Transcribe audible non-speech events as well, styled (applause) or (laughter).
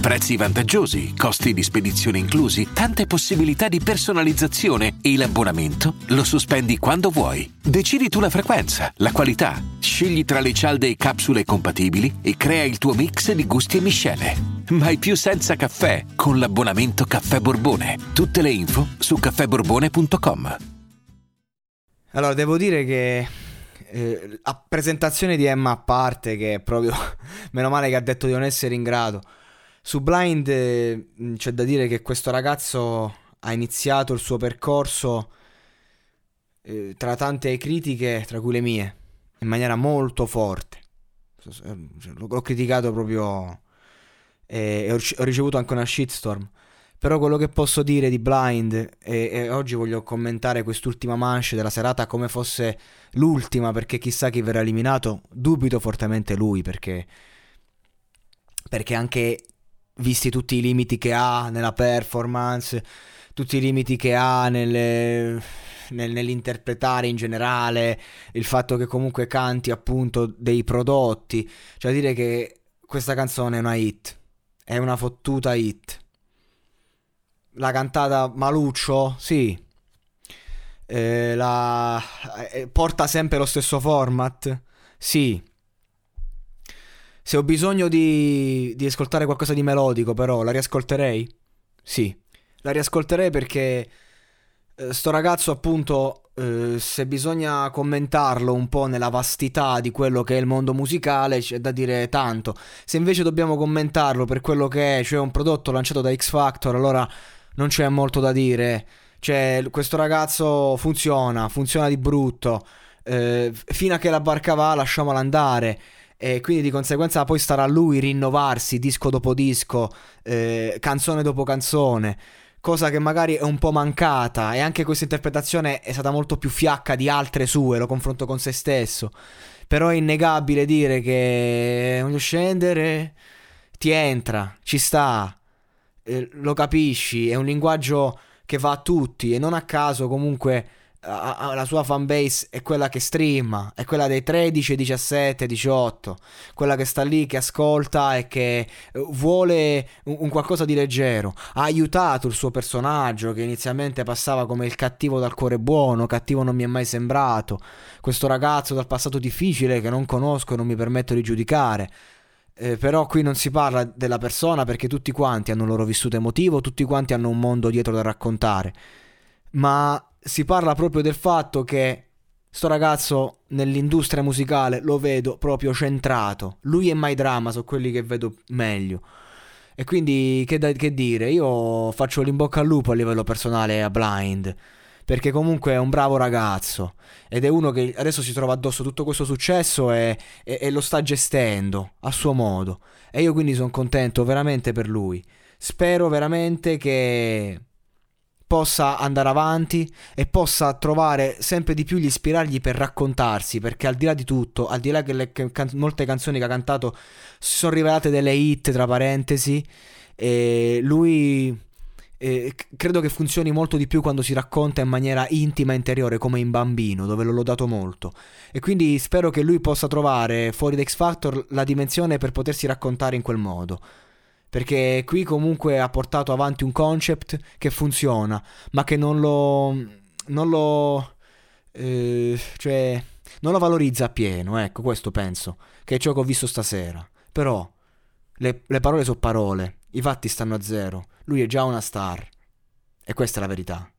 Prezzi vantaggiosi, costi di spedizione inclusi, tante possibilità di personalizzazione e l'abbonamento lo sospendi quando vuoi. Decidi tu la frequenza, la qualità, scegli tra le cialde e capsule compatibili e crea il tuo mix di gusti e miscele. Mai più senza caffè con l'abbonamento Caffè Borbone. Tutte le info su caffèborbone.com. Allora, devo dire che eh, a presentazione di Emma a parte, che è proprio (laughs) meno male che ha detto di non essere in grado. Su Blind eh, c'è da dire che questo ragazzo ha iniziato il suo percorso eh, tra tante critiche, tra cui le mie, in maniera molto forte. L'ho criticato proprio e ho ricevuto anche una shitstorm. Però quello che posso dire di Blind, e, e, oggi voglio commentare quest'ultima manche della serata come fosse l'ultima, perché chissà chi verrà eliminato, dubito fortemente lui, perché, perché anche visti tutti i limiti che ha nella performance, tutti i limiti che ha nelle, nel, nell'interpretare in generale, il fatto che comunque canti appunto dei prodotti, cioè dire che questa canzone è una hit, è una fottuta hit la cantata Maluccio, sì. Eh, la... eh, porta sempre lo stesso format, sì. Se ho bisogno di, di ascoltare qualcosa di melodico, però, la riascolterei? Sì. La riascolterei perché eh, sto ragazzo, appunto, eh, se bisogna commentarlo un po' nella vastità di quello che è il mondo musicale, c'è da dire tanto. Se invece dobbiamo commentarlo per quello che è, cioè un prodotto lanciato da X Factor, allora non c'è molto da dire. Cioè, questo ragazzo funziona, funziona di brutto. Eh, fino a che la barca va, lasciamola andare. E quindi di conseguenza poi starà a lui rinnovarsi disco dopo disco, eh, canzone dopo canzone. Cosa che magari è un po' mancata. E anche questa interpretazione è stata molto più fiacca di altre sue. Lo confronto con se stesso. Però è innegabile dire che voglio scendere. Ti entra, ci sta eh, lo capisci, è un linguaggio che va a tutti e non a caso comunque la sua fanbase è quella che streama, è quella dei 13, 17, 18, quella che sta lì, che ascolta e che eh, vuole un, un, qualcosa di leggero. Ha aiutato il suo personaggio che inizialmente passava come il cattivo dal cuore buono, cattivo non mi è mai sembrato, questo ragazzo dal passato difficile che non conosco e non mi permetto di giudicare eh, però qui non si parla della persona perché tutti quanti hanno un loro vissuto emotivo, tutti quanti hanno un mondo dietro da raccontare. Ma si parla proprio del fatto che sto ragazzo nell'industria musicale lo vedo proprio centrato. Lui e My Drama sono quelli che vedo meglio. E quindi che, da, che dire, io faccio l'imbocca al lupo a livello personale a Blind perché comunque è un bravo ragazzo ed è uno che adesso si trova addosso tutto questo successo e, e, e lo sta gestendo a suo modo. E io quindi sono contento veramente per lui. Spero veramente che possa andare avanti e possa trovare sempre di più gli ispirargli per raccontarsi, perché al di là di tutto, al di là che le can- molte canzoni che ha cantato si sono rivelate delle hit, tra parentesi, e lui eh, credo che funzioni molto di più quando si racconta in maniera intima e interiore come in bambino, dove l'ho lodato molto. E quindi spero che lui possa trovare fuori da X Factor la dimensione per potersi raccontare in quel modo. Perché qui comunque ha portato avanti un concept che funziona, ma che non lo. non lo. Eh, cioè. non lo valorizza appieno, ecco, questo penso. Che è ciò che ho visto stasera. Però. Le, le parole sono parole, i fatti stanno a zero. Lui è già una star. E questa è la verità.